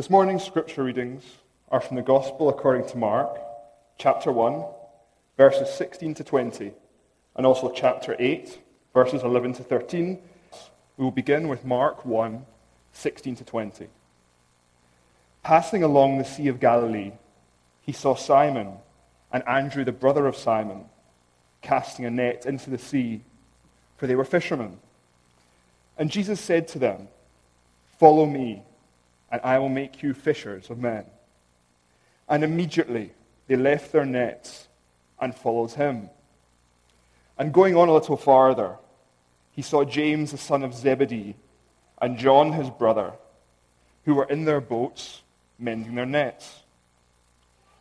This morning's scripture readings are from the Gospel according to Mark, chapter 1, verses 16 to 20, and also chapter 8, verses 11 to 13. We will begin with Mark 1, 16 to 20. Passing along the Sea of Galilee, he saw Simon and Andrew, the brother of Simon, casting a net into the sea, for they were fishermen. And Jesus said to them, Follow me and I will make you fishers of men. And immediately they left their nets and followed him. And going on a little farther, he saw James the son of Zebedee and John his brother, who were in their boats mending their nets.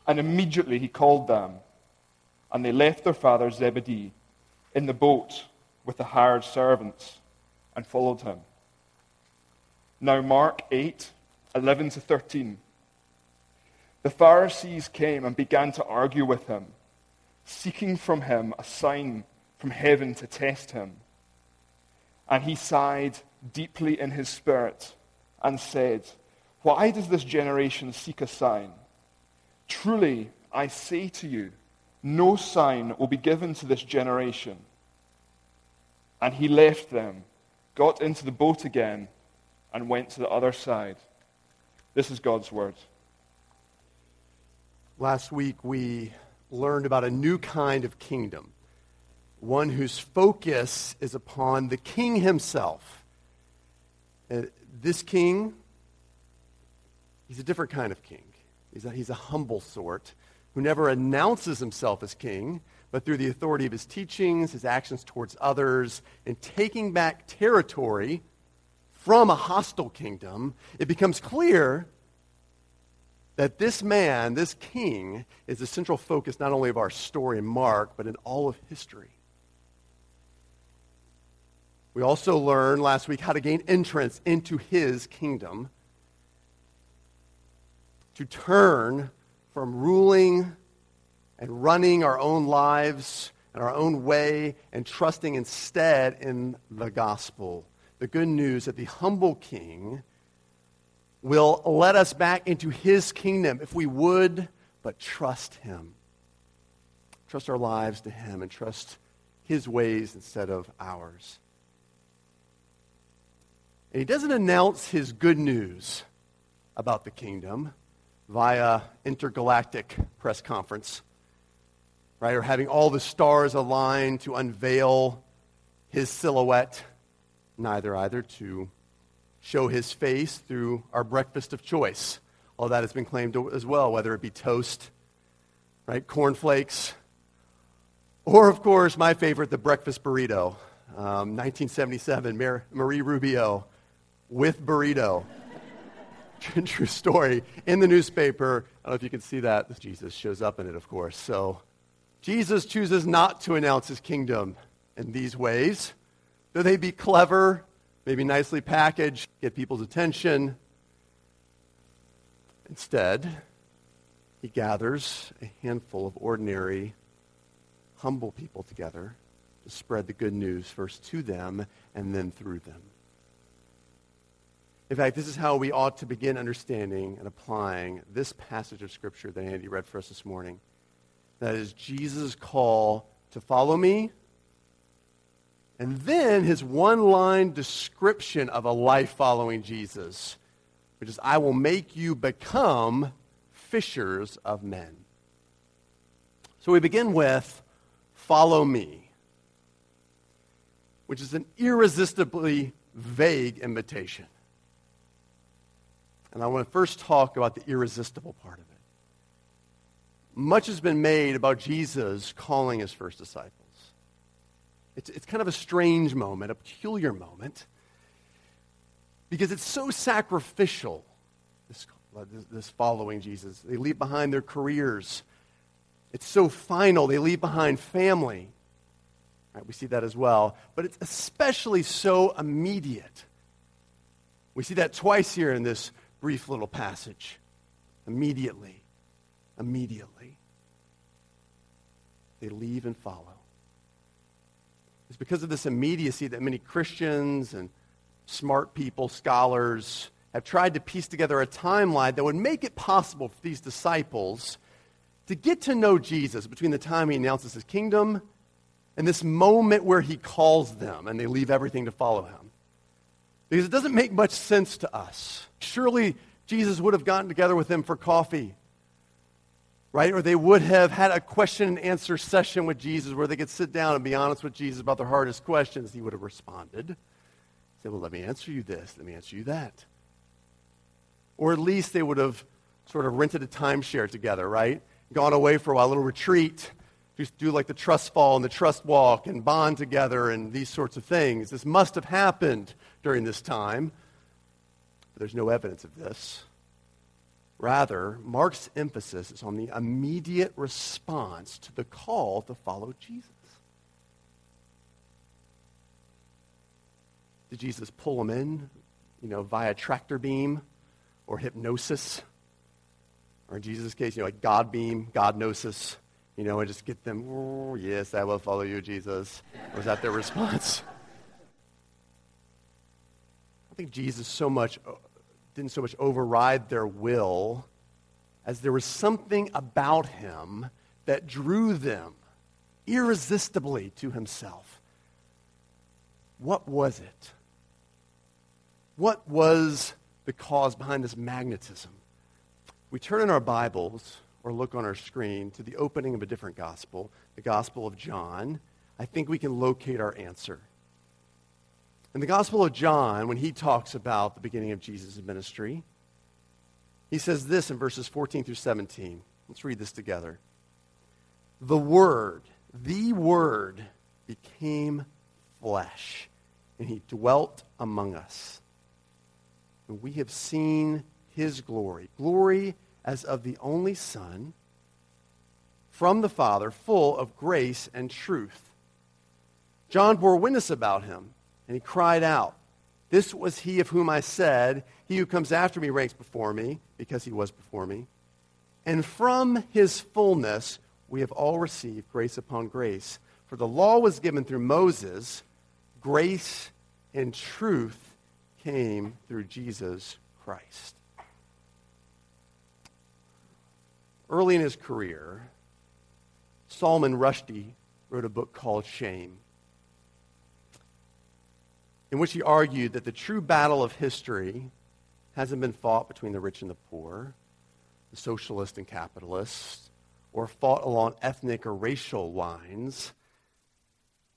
And immediately he called them, and they left their father Zebedee in the boat with the hired servants and followed him. Now, Mark 8 11 to 13. The Pharisees came and began to argue with him, seeking from him a sign from heaven to test him. And he sighed deeply in his spirit and said, Why does this generation seek a sign? Truly, I say to you, no sign will be given to this generation. And he left them, got into the boat again, and went to the other side. This is God's word. Last week, we learned about a new kind of kingdom, one whose focus is upon the king himself. Uh, this king, he's a different kind of king. He's a, he's a humble sort who never announces himself as king, but through the authority of his teachings, his actions towards others, and taking back territory from a hostile kingdom, it becomes clear that this man, this king, is the central focus not only of our story in Mark, but in all of history. We also learned last week how to gain entrance into his kingdom, to turn from ruling and running our own lives and our own way and trusting instead in the gospel the good news that the humble king will let us back into his kingdom if we would but trust him. Trust our lives to him and trust his ways instead of ours. And he doesn't announce his good news about the kingdom via intergalactic press conference, right? Or having all the stars aligned to unveil his silhouette neither either to show his face through our breakfast of choice. All that has been claimed as well, whether it be toast, right, cornflakes, or, of course, my favorite, the breakfast burrito. Um, 1977, Mar- Marie Rubio with burrito. True story. In the newspaper, I don't know if you can see that. Jesus shows up in it, of course. So Jesus chooses not to announce his kingdom in these ways. Though they be clever, maybe nicely packaged, get people's attention. Instead, he gathers a handful of ordinary, humble people together to spread the good news first to them and then through them. In fact, this is how we ought to begin understanding and applying this passage of Scripture that Andy read for us this morning. That is Jesus' call to follow me and then his one line description of a life following Jesus, which is, I will make you become fishers of men. So we begin with, follow me, which is an irresistibly vague invitation. And I want to first talk about the irresistible part of it. Much has been made about Jesus calling his first disciples. It's, it's kind of a strange moment, a peculiar moment, because it's so sacrificial, this, this following Jesus. They leave behind their careers. It's so final. They leave behind family. Right, we see that as well. But it's especially so immediate. We see that twice here in this brief little passage. Immediately. Immediately. They leave and follow. It's because of this immediacy that many Christians and smart people, scholars, have tried to piece together a timeline that would make it possible for these disciples to get to know Jesus between the time he announces his kingdom and this moment where he calls them and they leave everything to follow him. Because it doesn't make much sense to us. Surely Jesus would have gotten together with them for coffee, right? Or they would have had a question and answer session with Jesus where they could sit down and be honest with Jesus about their hardest questions. He would have responded. Say, well, let me answer you this, let me answer you that. Or at least they would have sort of rented a timeshare together, right? Gone away for a while, a little retreat, just do like the trust fall and the trust walk and bond together and these sorts of things. This must have happened during this time. But there's no evidence of this. Rather, Mark's emphasis is on the immediate response to the call to follow Jesus. Did Jesus pull them in, you know, via tractor beam or hypnosis? Or in Jesus' case, you know, like God beam, God gnosis, you know, and just get them, oh, yes, I will follow you, Jesus. Was that their response? I think Jesus so much didn't so much override their will as there was something about him that drew them irresistibly to himself. What was it? What was the cause behind this magnetism? We turn in our Bibles or look on our screen to the opening of a different gospel, the Gospel of John. I think we can locate our answer. In the Gospel of John, when he talks about the beginning of Jesus' ministry, he says this in verses 14 through 17. Let's read this together. The Word, the Word, became flesh, and he dwelt among us and we have seen his glory. Glory as of the only Son from the Father, full of grace and truth. John bore witness about him, and he cried out, This was he of whom I said, He who comes after me ranks before me, because he was before me. And from his fullness we have all received grace upon grace. For the law was given through Moses, grace and truth came through Jesus Christ. Early in his career, Salman Rushdie wrote a book called Shame, in which he argued that the true battle of history hasn't been fought between the rich and the poor, the socialist and capitalist, or fought along ethnic or racial lines,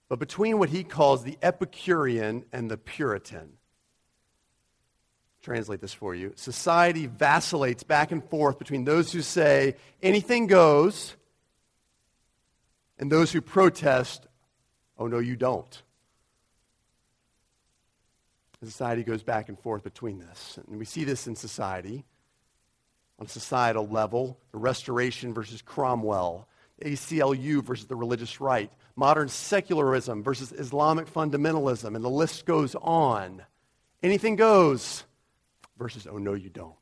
but between what he calls the Epicurean and the Puritan translate this for you. Society vacillates back and forth between those who say anything goes and those who protest, oh, no, you don't. Society goes back and forth between this. And we see this in society on a societal level the Restoration versus Cromwell, ACLU versus the religious right, modern secularism versus Islamic fundamentalism, and the list goes on. Anything goes versus, oh, no, you don't.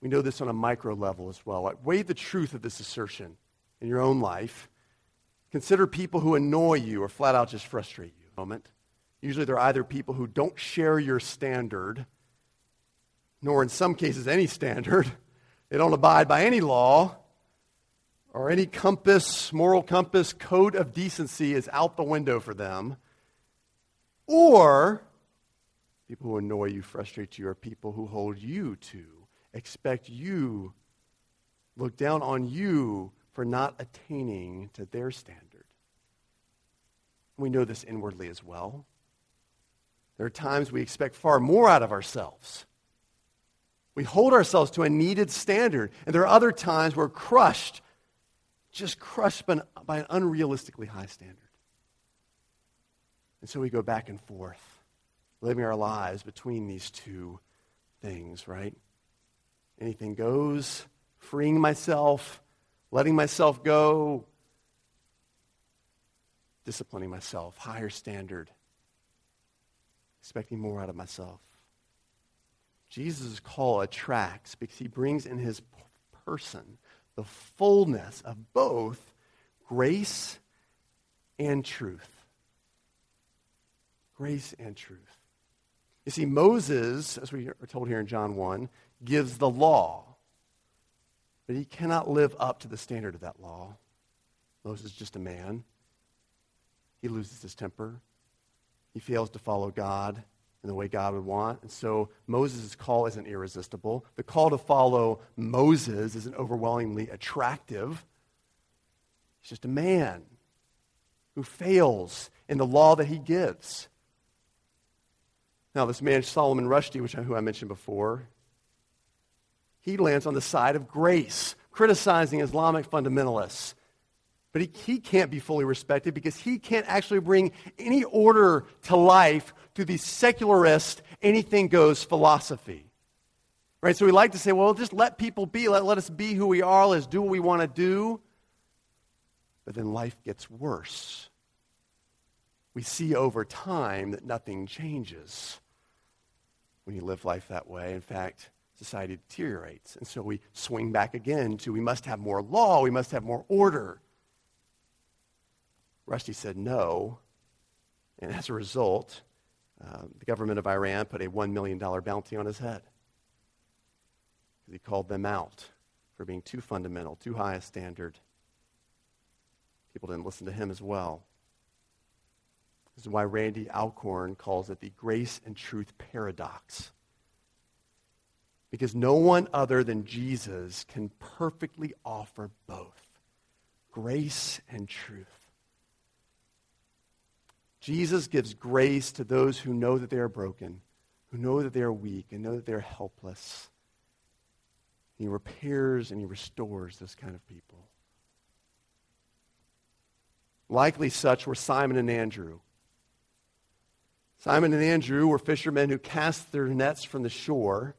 We know this on a micro level as well. Weigh the truth of this assertion in your own life. Consider people who annoy you or flat out just frustrate you. Moment. Usually they're either people who don't share your standard, nor in some cases any standard. They don't abide by any law or any compass, moral compass, code of decency is out the window for them. Or People who annoy you, frustrate you, are people who hold you to, expect you, look down on you for not attaining to their standard. We know this inwardly as well. There are times we expect far more out of ourselves. We hold ourselves to a needed standard. And there are other times we're crushed, just crushed by an, by an unrealistically high standard. And so we go back and forth living our lives between these two things, right? Anything goes, freeing myself, letting myself go, disciplining myself, higher standard, expecting more out of myself. Jesus' call attracts because he brings in his person the fullness of both grace and truth. Grace and truth. You see, Moses, as we are told here in John 1, gives the law, but he cannot live up to the standard of that law. Moses is just a man. He loses his temper. He fails to follow God in the way God would want. And so Moses' call isn't irresistible. The call to follow Moses isn't overwhelmingly attractive. He's just a man who fails in the law that he gives. Now, this man, Solomon Rushdie, which who I mentioned before, he lands on the side of grace, criticizing Islamic fundamentalists. But he, he can't be fully respected because he can't actually bring any order to life through the secularist, anything goes philosophy. Right? So we like to say, well, just let people be. Let, let us be who we are. Let's do what we want to do. But then life gets worse. We see over time that nothing changes when you live life that way. In fact, society deteriorates. And so we swing back again to we must have more law, we must have more order. Rushdie said no. And as a result, uh, the government of Iran put a $1 million bounty on his head because he called them out for being too fundamental, too high a standard. People didn't listen to him as well. This is why Randy Alcorn calls it the grace and truth paradox. Because no one other than Jesus can perfectly offer both grace and truth. Jesus gives grace to those who know that they are broken, who know that they are weak, and know that they are helpless. He repairs and he restores this kind of people. Likely such were Simon and Andrew. Simon and Andrew were fishermen who cast their nets from the shore.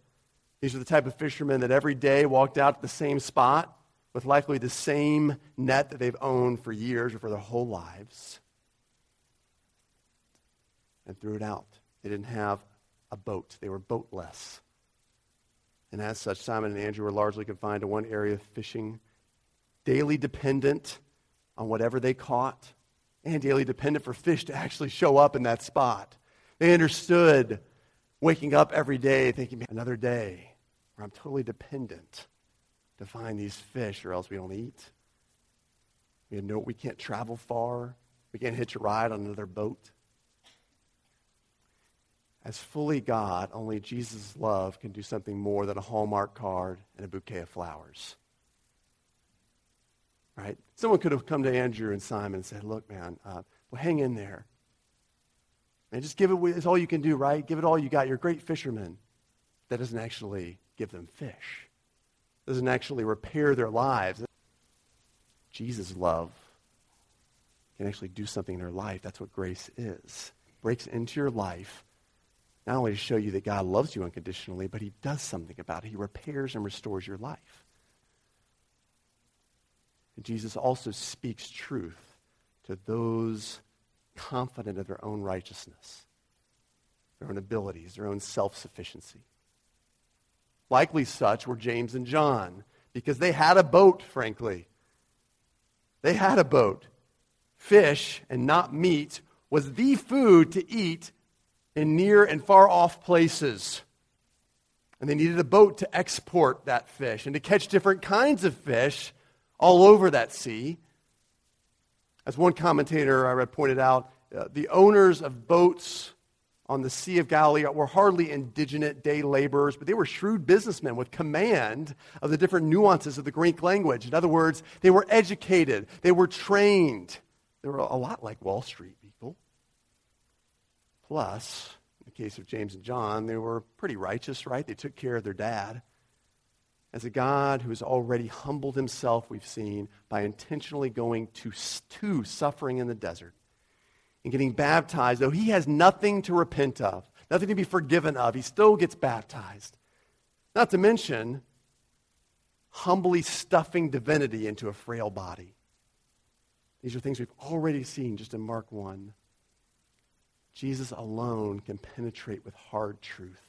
These are the type of fishermen that every day walked out to the same spot with likely the same net that they've owned for years or for their whole lives and threw it out. They didn't have a boat, they were boatless. And as such, Simon and Andrew were largely confined to one area of fishing, daily dependent on whatever they caught, and daily dependent for fish to actually show up in that spot. They understood waking up every day thinking, another day where I'm totally dependent to find these fish or else we don't eat. We, know, we can't travel far. We can't hitch a ride on another boat. As fully God, only Jesus' love can do something more than a Hallmark card and a bouquet of flowers. Right? Someone could have come to Andrew and Simon and said, Look, man, uh, well, hang in there. And just give it, it's all you can do, right? Give it all you got. You're a great fisherman. That doesn't actually give them fish, doesn't actually repair their lives. Jesus' love can actually do something in their life. That's what grace is. Breaks into your life not only to show you that God loves you unconditionally, but he does something about it. He repairs and restores your life. And Jesus also speaks truth to those confident of their own righteousness, their own abilities, their own self sufficiency. Likely such were James and John, because they had a boat, frankly. They had a boat. Fish and not meat was the food to eat in near and far off places. And they needed a boat to export that fish and to catch different kinds of fish all over that sea. As one commentator I read pointed out, uh, the owners of boats on the Sea of Galilee were hardly indigenous day laborers, but they were shrewd businessmen with command of the different nuances of the Greek language. In other words, they were educated, they were trained. They were a lot like Wall Street. Plus, in the case of James and John, they were pretty righteous, right? They took care of their dad. As a God who has already humbled himself, we've seen, by intentionally going to, to suffering in the desert and getting baptized, though he has nothing to repent of, nothing to be forgiven of, he still gets baptized. Not to mention, humbly stuffing divinity into a frail body. These are things we've already seen just in Mark 1. Jesus alone can penetrate with hard truth.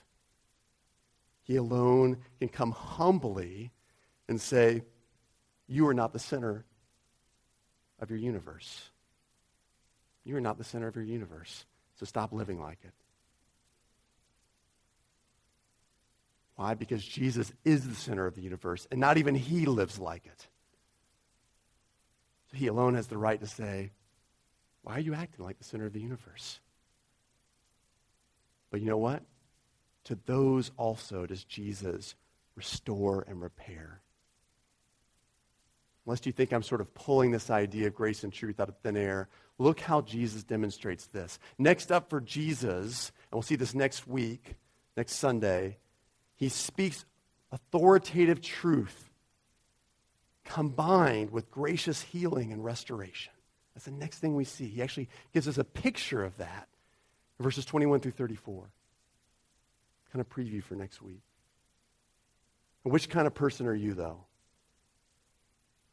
He alone can come humbly and say, You are not the center of your universe. You are not the center of your universe, so stop living like it. Why? Because Jesus is the center of the universe, and not even he lives like it. So he alone has the right to say, Why are you acting like the center of the universe? But you know what? To those also does Jesus restore and repair. Unless you think I'm sort of pulling this idea of grace and truth out of thin air, look how Jesus demonstrates this. Next up for Jesus, and we'll see this next week, next Sunday, he speaks authoritative truth combined with gracious healing and restoration. That's the next thing we see. He actually gives us a picture of that verses 21 through 34. Kind of preview for next week. Which kind of person are you, though?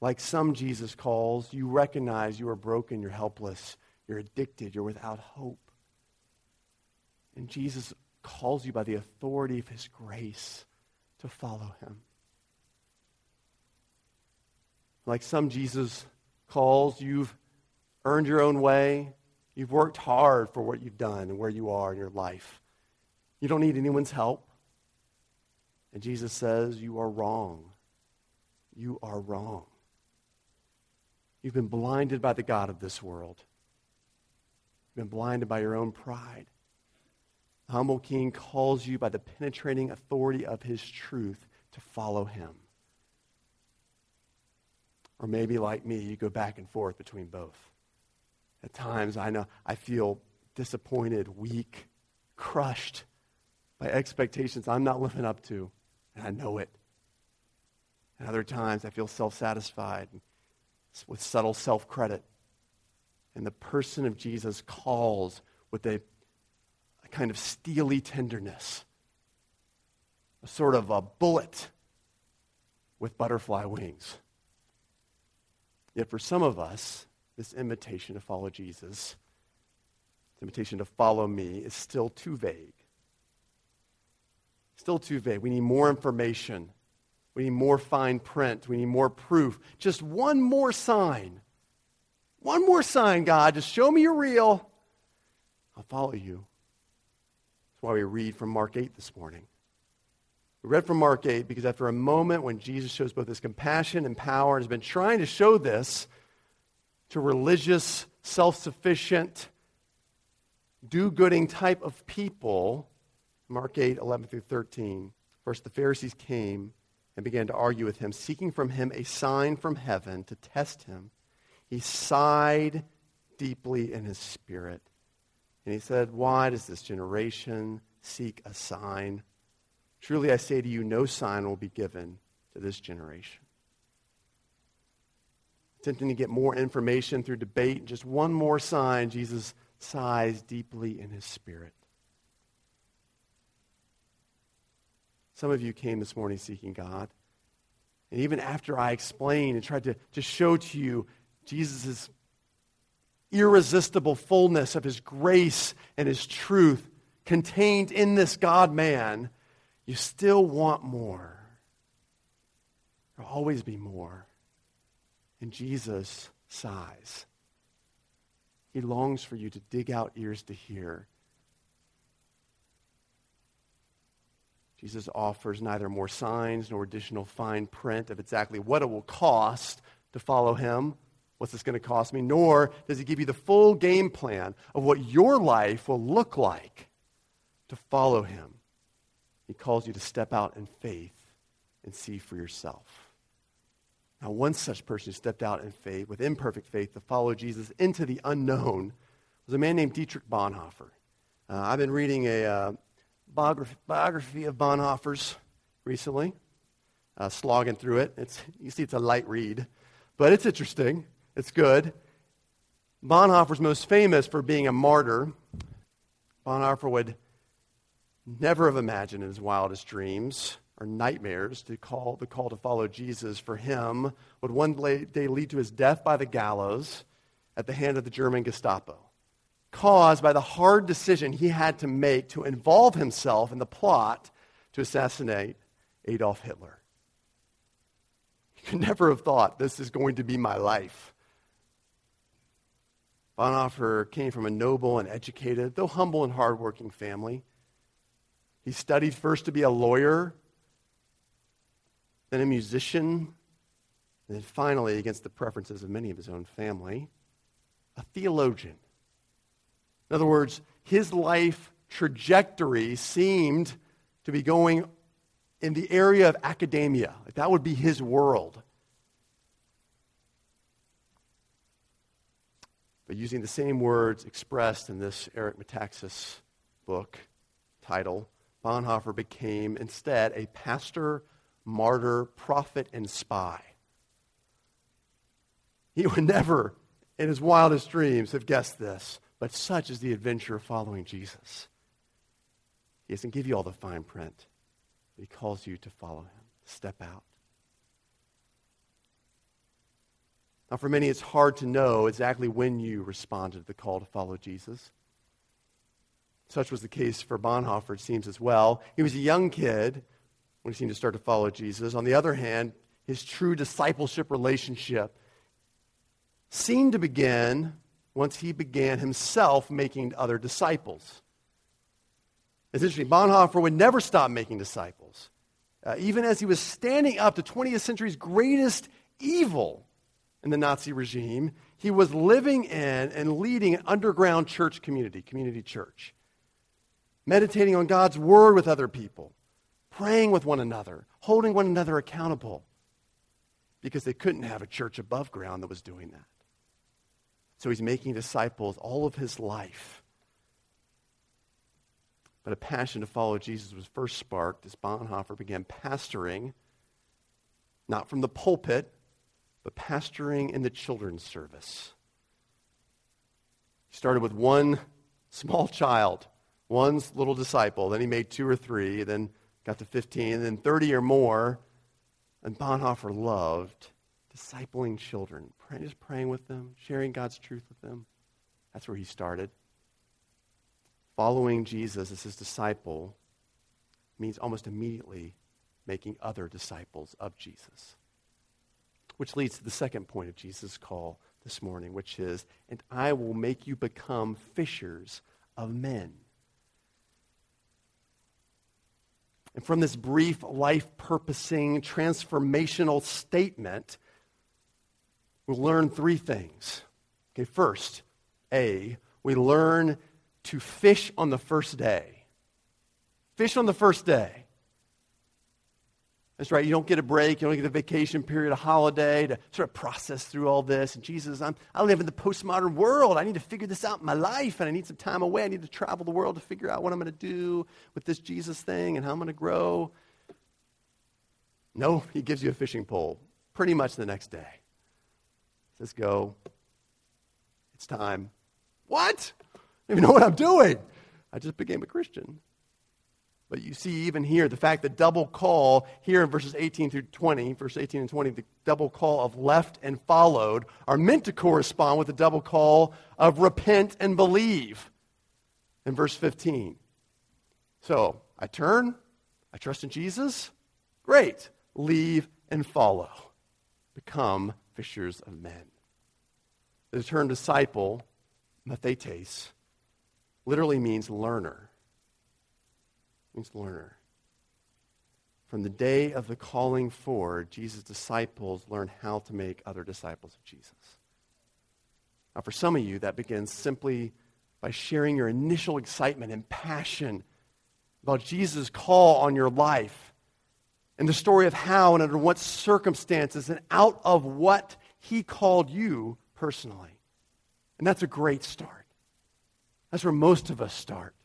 Like some Jesus calls, you recognize you are broken, you're helpless, you're addicted, you're without hope. And Jesus calls you by the authority of his grace to follow him. Like some Jesus calls, you've earned your own way, you've worked hard for what you've done and where you are in your life. You don't need anyone's help. And Jesus says, You are wrong. You are wrong. You've been blinded by the God of this world. You've been blinded by your own pride. The humble king calls you by the penetrating authority of his truth to follow him. Or maybe like me, you go back and forth between both. At times I know I feel disappointed, weak, crushed by expectations I'm not living up to, and I know it. And other times I feel self satisfied with subtle self credit. And the person of Jesus calls with a, a, kind of steely tenderness, a sort of a bullet with butterfly wings. Yet for some of us, this invitation to follow Jesus, this invitation to follow me, is still too vague. Still too vague. We need more information we need more fine print. We need more proof. Just one more sign. One more sign, God. Just show me you're real. I'll follow you. That's why we read from Mark 8 this morning. We read from Mark 8 because after a moment when Jesus shows both his compassion and power and has been trying to show this to religious, self sufficient, do gooding type of people, Mark 8, 11 through 13. First, the Pharisees came and began to argue with him, seeking from him a sign from heaven to test him. He sighed deeply in his spirit. And he said, Why does this generation seek a sign? Truly I say to you, no sign will be given to this generation. Attempting to get more information through debate, just one more sign, Jesus sighs deeply in his spirit. Some of you came this morning seeking God. And even after I explained and tried to, to show to you Jesus' irresistible fullness of his grace and his truth contained in this God man, you still want more. There'll always be more. And Jesus sighs. He longs for you to dig out ears to hear Jesus offers neither more signs nor additional fine print of exactly what it will cost to follow him. What's this going to cost me? Nor does he give you the full game plan of what your life will look like to follow him. He calls you to step out in faith and see for yourself. Now, one such person who stepped out in faith, with imperfect faith, to follow Jesus into the unknown was a man named Dietrich Bonhoeffer. Uh, I've been reading a, uh, biography, biography of Bonhoeffer's recently, uh, slogging through it. It's, you see, it's a light read, but it's interesting. It's good. Bonhoeffer's most famous for being a martyr. Bonhoeffer would never have imagined in his wildest dreams or nightmares to call the call to follow Jesus for him would one day lead to his death by the gallows at the hand of the German Gestapo caused by the hard decision he had to make to involve himself in the plot to assassinate Adolf Hitler. He could never have thought this is going to be my life. Bonhoeffer came from a noble and educated, though humble and hardworking family. He studied first to be a lawyer then a musician, and then finally, against the preferences of many of his own family, a theologian. In other words, his life trajectory seemed to be going in the area of academia. That would be his world. But using the same words expressed in this Eric Metaxas book title, Bonhoeffer became instead a pastor, martyr, prophet, and spy. He would never, in his wildest dreams, have guessed this, but such is the adventure of following Jesus. He doesn't give you all the fine print, he calls you to follow him, step out. Now, for many, it's hard to know exactly when you responded to the call to follow Jesus. Such was the case for Bonhoeffer, it seems, as well. He was a young kid when he seemed to start to follow Jesus. On the other hand, his true discipleship relationship seemed to begin once he began himself making other disciples. It's interesting, Bonhoeffer would never stop making disciples. Uh, even as he was standing up to 20th century's greatest evil, in the Nazi regime, he was living in and leading an underground church community, community church, meditating on God's word with other people, praying with one another, holding one another accountable, because they couldn't have a church above ground that was doing that. So he's making disciples all of his life. But a passion to follow Jesus was first sparked as Bonhoeffer began pastoring, not from the pulpit, but pastoring in the children's service. He started with one small child, one little disciple. Then he made two or three, then got to 15, and then 30 or more. And Bonhoeffer loved discipling children, just praying with them, sharing God's truth with them. That's where he started. Following Jesus as his disciple means almost immediately making other disciples of Jesus. Which leads to the second point of Jesus' call this morning, which is, and I will make you become fishers of men. And from this brief life purposing transformational statement, we'll learn three things. Okay, first, A, we learn to fish on the first day. Fish on the first day. That's right. You don't get a break. You don't get a vacation period, a holiday to sort of process through all this. And Jesus, I'm, I live in the postmodern world. I need to figure this out in my life, and I need some time away. I need to travel the world to figure out what I'm going to do with this Jesus thing and how I'm going to grow. No, he gives you a fishing pole pretty much the next day. Says, go. It's time. What? I don't even know what I'm doing. I just became a Christian. But you see, even here, the fact that double call here in verses 18 through 20, verse 18 and 20, the double call of left and followed are meant to correspond with the double call of repent and believe in verse 15. So I turn, I trust in Jesus. Great. Leave and follow. Become fishers of men. The term disciple, mathetes, literally means learner means learner. From the day of the calling forward, Jesus' disciples learn how to make other disciples of Jesus. Now, for some of you, that begins simply by sharing your initial excitement and passion about Jesus' call on your life and the story of how and under what circumstances and out of what he called you personally. And that's a great start. That's where most of us start.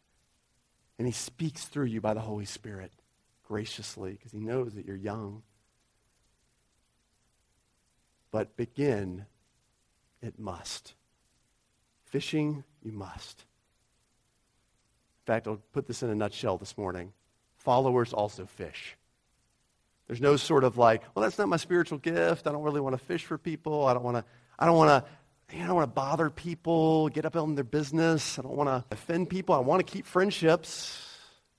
And he speaks through you by the Holy Spirit graciously because he knows that you're young. But begin, it must. Fishing, you must. In fact, I'll put this in a nutshell this morning. Followers also fish. There's no sort of like, well, that's not my spiritual gift. I don't really want to fish for people. I don't want to, I don't want to I don't want to bother people, get up on their business. I don't want to offend people. I want to keep friendships.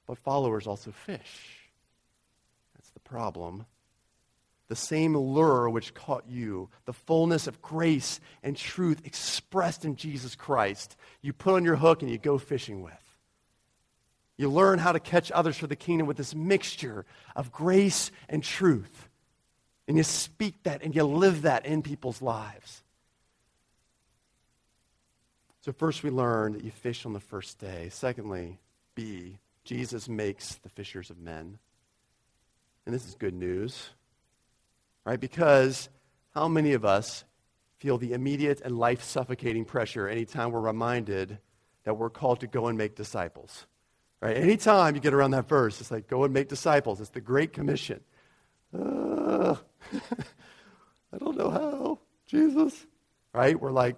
But followers also fish. That's the problem. The same lure which caught you, the fullness of grace and truth expressed in Jesus Christ, you put on your hook and you go fishing with. You learn how to catch others for the kingdom with this mixture of grace and truth. And you speak that and you live that in people's lives. So, first, we learn that you fish on the first day. Secondly, B, Jesus makes the fishers of men. And this is good news, right? Because how many of us feel the immediate and life suffocating pressure anytime we're reminded that we're called to go and make disciples? Right? Anytime you get around that verse, it's like, go and make disciples. It's the Great Commission. Uh, I don't know how, Jesus. Right? We're like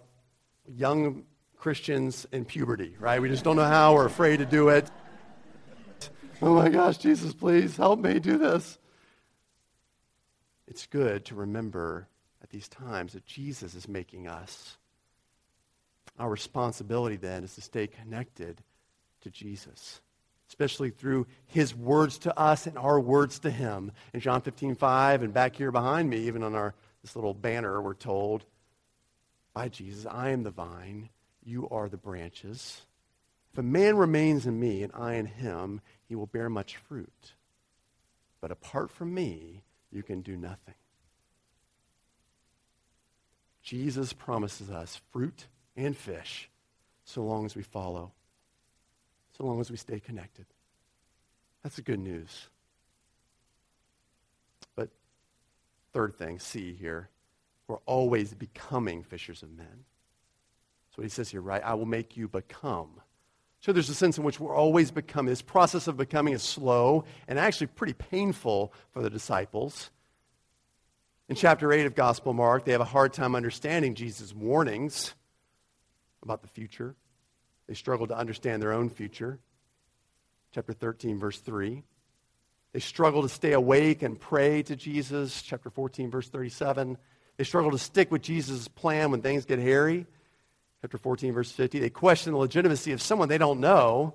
young Christians in puberty, right? We just don't know how. We're afraid to do it. Oh my gosh, Jesus, please help me do this. It's good to remember at these times that Jesus is making us. Our responsibility then is to stay connected to Jesus, especially through his words to us and our words to him. In John 15, 5, and back here behind me, even on our this little banner, we're told, by Jesus, I am the vine, you are the branches. If a man remains in me and I in him, he will bear much fruit. But apart from me, you can do nothing. Jesus promises us fruit and fish so long as we follow, so long as we stay connected. That's the good news. But third thing, see here, we're always becoming fishers of men. What he says here, right? I will make you become. So there's a sense in which we're always becoming. This process of becoming is slow and actually pretty painful for the disciples. In chapter 8 of Gospel Mark, they have a hard time understanding Jesus' warnings about the future. They struggle to understand their own future. Chapter 13, verse 3. They struggle to stay awake and pray to Jesus. Chapter 14, verse 37. They struggle to stick with Jesus' plan when things get hairy. Chapter 14, verse 50. They question the legitimacy of someone they don't know.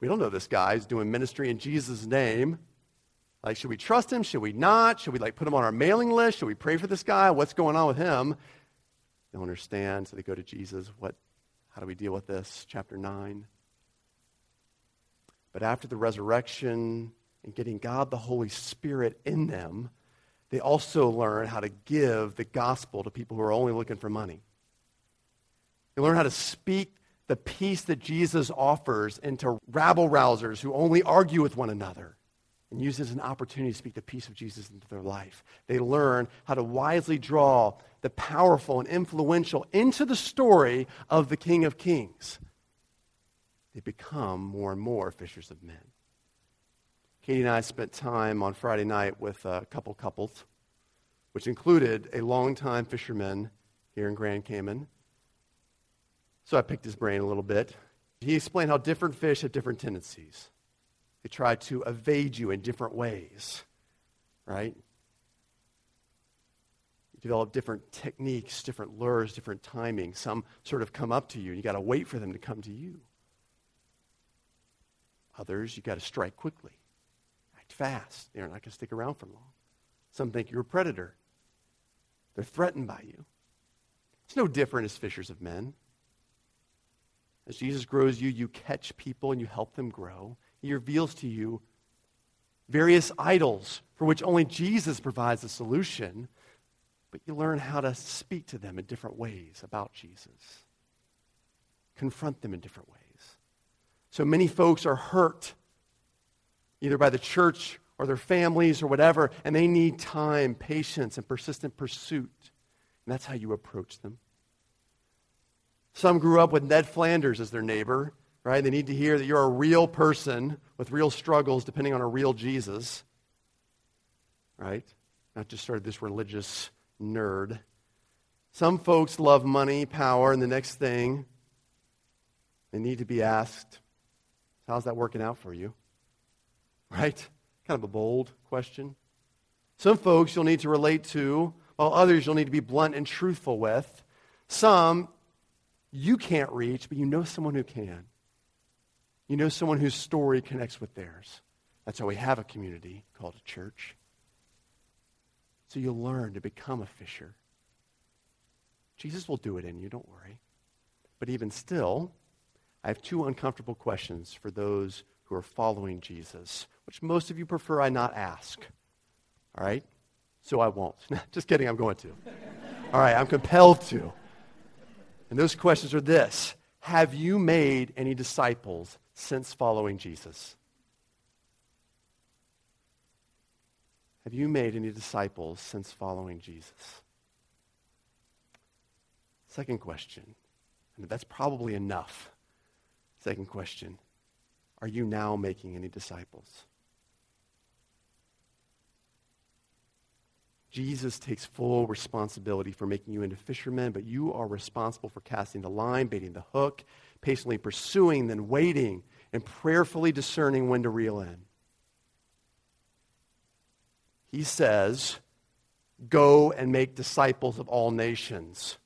We don't know this guy is doing ministry in Jesus' name. Like, should we trust him? Should we not? Should we like put him on our mailing list? Should we pray for this guy? What's going on with him? They don't understand, so they go to Jesus. What? How do we deal with this? Chapter nine. But after the resurrection and getting God the Holy Spirit in them, they also learn how to give the gospel to people who are only looking for money. They learn how to speak the peace that Jesus offers into rabble rousers who only argue with one another and use it as an opportunity to speak the peace of Jesus into their life. They learn how to wisely draw the powerful and influential into the story of the King of Kings. They become more and more fishers of men. Katie and I spent time on Friday night with a couple couples, which included a longtime fisherman here in Grand Cayman. So I picked his brain a little bit. He explained how different fish have different tendencies. They try to evade you in different ways, right? You develop different techniques, different lures, different timing. Some sort of come up to you, and you got to wait for them to come to you. Others, you got to strike quickly, act fast. They're not going to stick around for long. Some think you're a predator. They're threatened by you. It's no different as fishers of men. As Jesus grows you, you catch people and you help them grow. He reveals to you various idols for which only Jesus provides a solution, but you learn how to speak to them in different ways about Jesus, confront them in different ways. So many folks are hurt either by the church or their families or whatever, and they need time, patience, and persistent pursuit. And that's how you approach them. Some grew up with Ned Flanders as their neighbor, right? They need to hear that you're a real person with real struggles depending on a real Jesus, right? Not just sort of this religious nerd. Some folks love money, power, and the next thing, they need to be asked, How's that working out for you? Right? Kind of a bold question. Some folks you'll need to relate to, while others you'll need to be blunt and truthful with. Some you can't reach, but you know someone who can. You know someone whose story connects with theirs. That's why we have a community called a church. So you'll learn to become a fisher. Jesus will do it in you, don't worry. But even still, I have two uncomfortable questions for those who are following Jesus, which most of you prefer I not ask. All right? so I won't. Just kidding, I'm going to. All right, I'm compelled to. And those questions are this Have you made any disciples since following Jesus? Have you made any disciples since following Jesus? Second question, and that's probably enough. Second question Are you now making any disciples? Jesus takes full responsibility for making you into fishermen, but you are responsible for casting the line, baiting the hook, patiently pursuing, then waiting, and prayerfully discerning when to reel in. He says, Go and make disciples of all nations.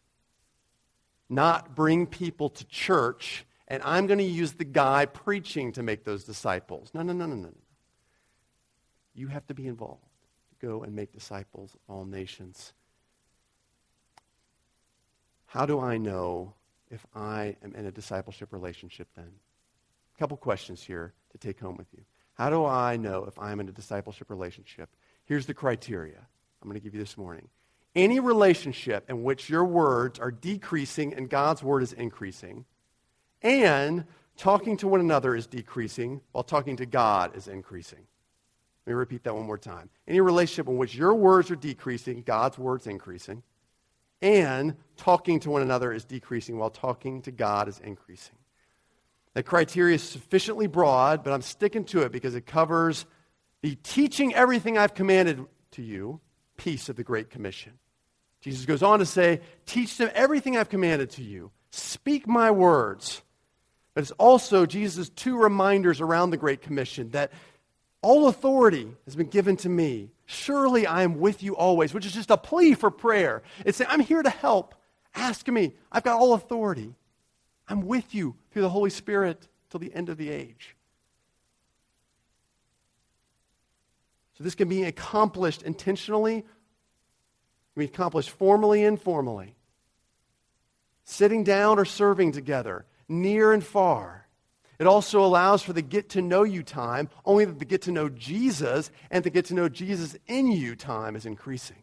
Not bring people to church, and I'm going to use the guy preaching to make those disciples. No, no, no, no, no. You have to be involved go and make disciples of all nations. How do I know if I am in a discipleship relationship then? A couple questions here to take home with you. How do I know if I'm in a discipleship relationship? Here's the criteria I'm going to give you this morning. Any relationship in which your words are decreasing and God's word is increasing, and talking to one another is decreasing while talking to God is increasing. Let me repeat that one more time. Any relationship in which your words are decreasing, God's words increasing, and talking to one another is decreasing while talking to God is increasing. That criteria is sufficiently broad, but I'm sticking to it because it covers the teaching everything I've commanded to you piece of the Great Commission. Jesus goes on to say, Teach them everything I've commanded to you. Speak my words. But it's also Jesus' two reminders around the Great Commission that all authority has been given to me. Surely I am with you always, which is just a plea for prayer. It's saying, I'm here to help. Ask me. I've got all authority. I'm with you through the Holy Spirit till the end of the age. So this can be accomplished intentionally, can be accomplished formally, and informally. Sitting down or serving together, near and far. It also allows for the get to know you time, only that the get to know Jesus and the get to know Jesus in you time is increasing.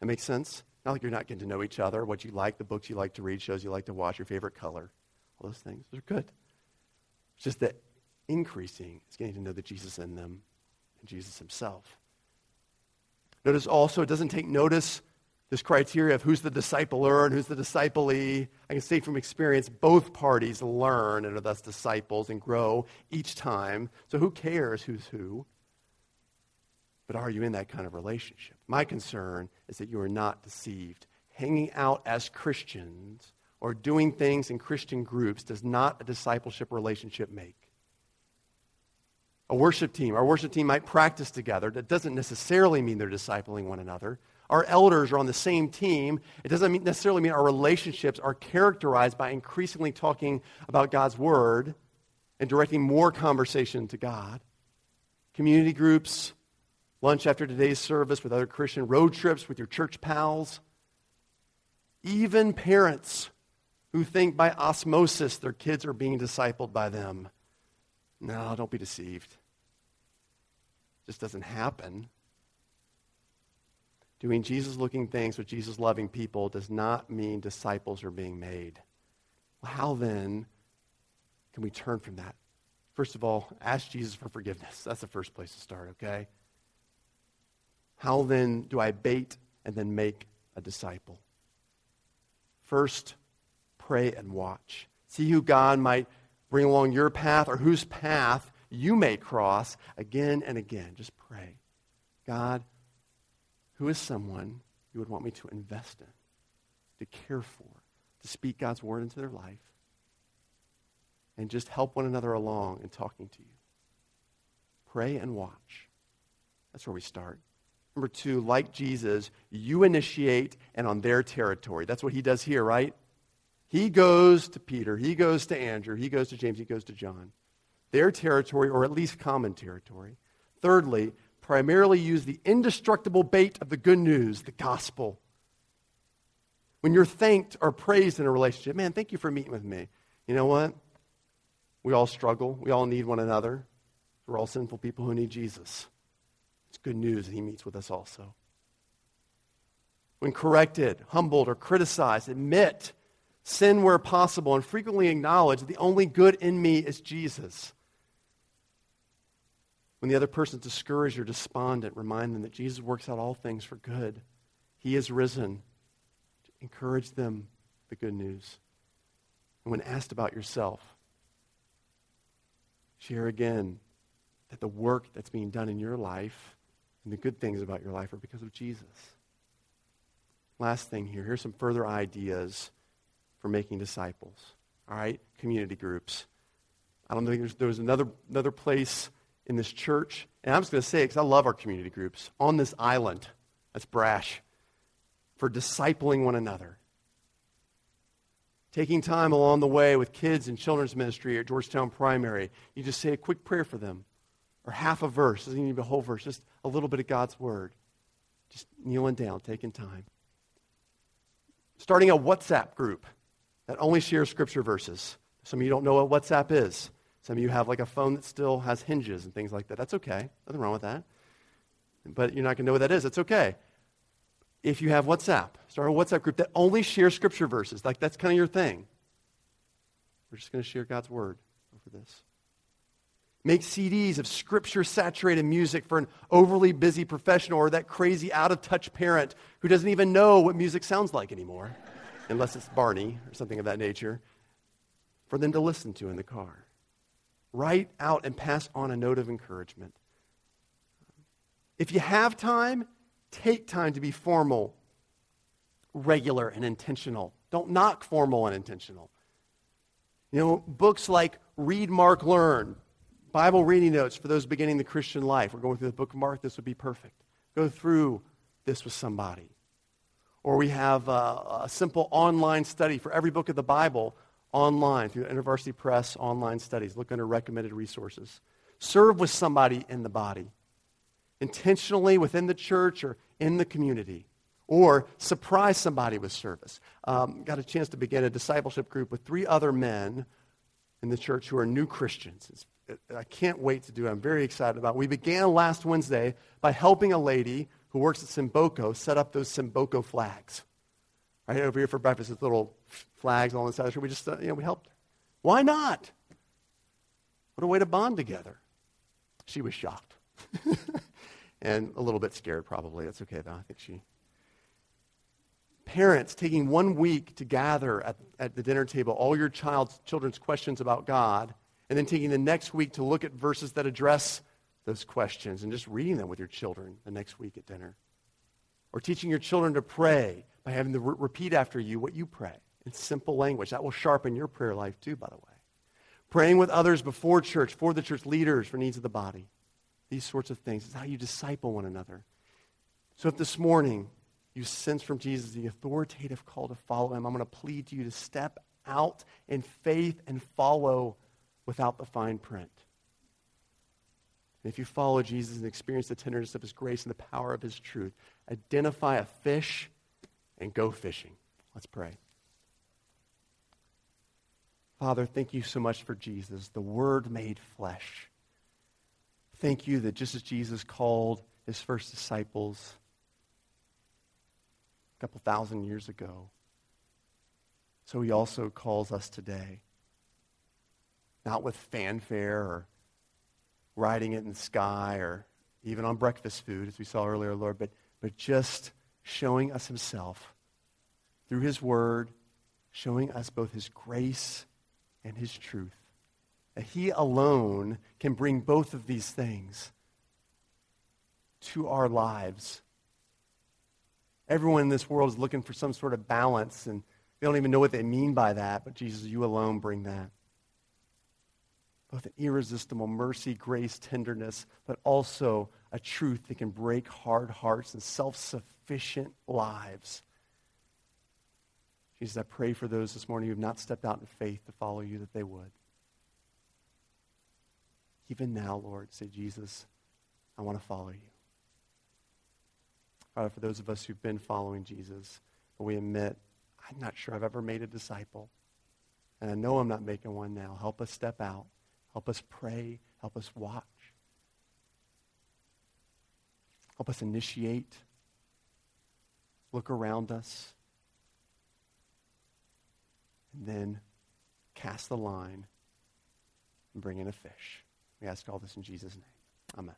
That makes sense? Not like you're not getting to know each other, what you like, the books you like to read, shows you like to watch, your favorite color. All those things. They're good. It's just that increasing is getting to know the Jesus in them and Jesus himself. Notice also, it doesn't take notice this criteria of who's the discipler and who's the disciplee. I can say from experience, both parties learn and are thus disciples and grow each time. So who cares who's who? But are you in that kind of relationship? My concern is that you are not deceived. Hanging out as Christians or doing things in Christian groups does not a discipleship relationship make. A worship team, our worship team might practice together. That doesn't necessarily mean they're discipling one another our elders are on the same team, it doesn't necessarily mean our relationships are characterized by increasingly talking about God's Word and directing more conversation to God. Community groups, lunch after today's service with other Christian, road trips with your church pals, even parents who think by osmosis their kids are being discipled by them. No, don't be deceived. It just doesn't happen. Doing Jesus looking things with Jesus loving people does not mean disciples are being made. Well, how then can we turn from that? First of all, ask Jesus for forgiveness. That's the first place to start, okay? How then do I bait and then make a disciple? First, pray and watch. See who God might bring along your path or whose path you may cross again and again. Just pray. God, who is someone you would want me to invest in, to care for, to speak God's word into their life, and just help one another along in talking to you? Pray and watch. That's where we start. Number two, like Jesus, you initiate and on their territory. That's what he does here, right? He goes to Peter, he goes to Andrew, he goes to James, he goes to John. Their territory, or at least common territory. Thirdly, primarily use the indestructible bait of the good news, the gospel. When you're thanked or praised in a relationship, man, thank you for meeting with me. You know what? We all struggle. We all need one another. We're all sinful people who need Jesus. It's good news that he meets with us also. when corrected, humbled, or criticized, admit sin where possible, and frequently acknowledge that the only good in me is Jesus. When the other person's discouraged or despondent, remind them that Jesus works out all things for good. He is risen. Encourage them the good news. And when asked about yourself, share again that the work that's being done in your life and the good things about your life are because of Jesus. Last thing here here's some further ideas for making disciples. All right, community groups. I don't think there's, there's another, another place in this church, and I'm just going to say it because I love our community groups, on this island, that's brash, for discipling one another. Taking time along the way with kids in children's ministry at Georgetown Primary, you just say a quick prayer for them, or half a verse, doesn't even be a whole verse, just a little bit of God's word. Just kneeling down, taking time. Starting a WhatsApp group that only shares scripture verses. Some of you don't know what WhatsApp is. Some of you have like a phone that still has hinges and things like that. That's okay. Nothing wrong with that. But you're not going to know what that is. It's okay. If you have WhatsApp, start a WhatsApp group that only shares scripture verses. Like that's kind of your thing. We're just going to share God's word over this. Make CDs of scripture saturated music for an overly busy professional or that crazy out of touch parent who doesn't even know what music sounds like anymore, unless it's Barney or something of that nature, for them to listen to in the car write out and pass on a note of encouragement. If you have time, take time to be formal, regular, and intentional. Don't knock formal and intentional. You know, books like Read, Mark, Learn, Bible reading notes for those beginning the Christian life. We're going through the book of Mark. This would be perfect. Go through this with somebody. Or we have a, a simple online study for every book of the Bible online through InterVarsity Press online studies. Look under recommended resources. Serve with somebody in the body, intentionally within the church or in the community, or surprise somebody with service. Um, got a chance to begin a discipleship group with three other men in the church who are new Christians. It's, it, I can't wait to do it. I'm very excited about it. We began last Wednesday by helping a lady who works at Symboco set up those Symboco flags. Right over here for breakfast, this little flags on the side of the. We just, uh, you know, we helped. Why not? What a way to bond together. She was shocked and a little bit scared, probably. That's okay, though. I think she. Parents taking one week to gather at, at the dinner table all your child's children's questions about God, and then taking the next week to look at verses that address those questions and just reading them with your children the next week at dinner. Or teaching your children to pray by having them re- repeat after you what you pray in simple language. That will sharpen your prayer life too, by the way. Praying with others before church, for the church leaders, for needs of the body. These sorts of things. It's how you disciple one another. So if this morning you sense from Jesus the authoritative call to follow him, I'm going to plead to you to step out in faith and follow without the fine print. And if you follow Jesus and experience the tenderness of his grace and the power of his truth, identify a fish and go fishing. Let's pray. Father, thank you so much for Jesus, the Word made flesh. Thank you that just as Jesus called his first disciples a couple thousand years ago, so he also calls us today. Not with fanfare or riding it in the sky or even on breakfast food, as we saw earlier, Lord, but, but just showing us himself through his word, showing us both his grace and his truth. That he alone can bring both of these things to our lives. Everyone in this world is looking for some sort of balance, and they don't even know what they mean by that, but Jesus, you alone bring that. Both an irresistible mercy, grace, tenderness, but also a truth that can break hard hearts and self sufficient lives. Jesus, I pray for those this morning who have not stepped out in faith to follow you that they would. Even now, Lord, say, Jesus, I want to follow you. Father, for those of us who've been following Jesus, but we admit, I'm not sure I've ever made a disciple. And I know I'm not making one now. Help us step out. Help us pray. Help us watch. Help us initiate. look around us, and then cast the line and bring in a fish. We ask all this in Jesus' name. Amen.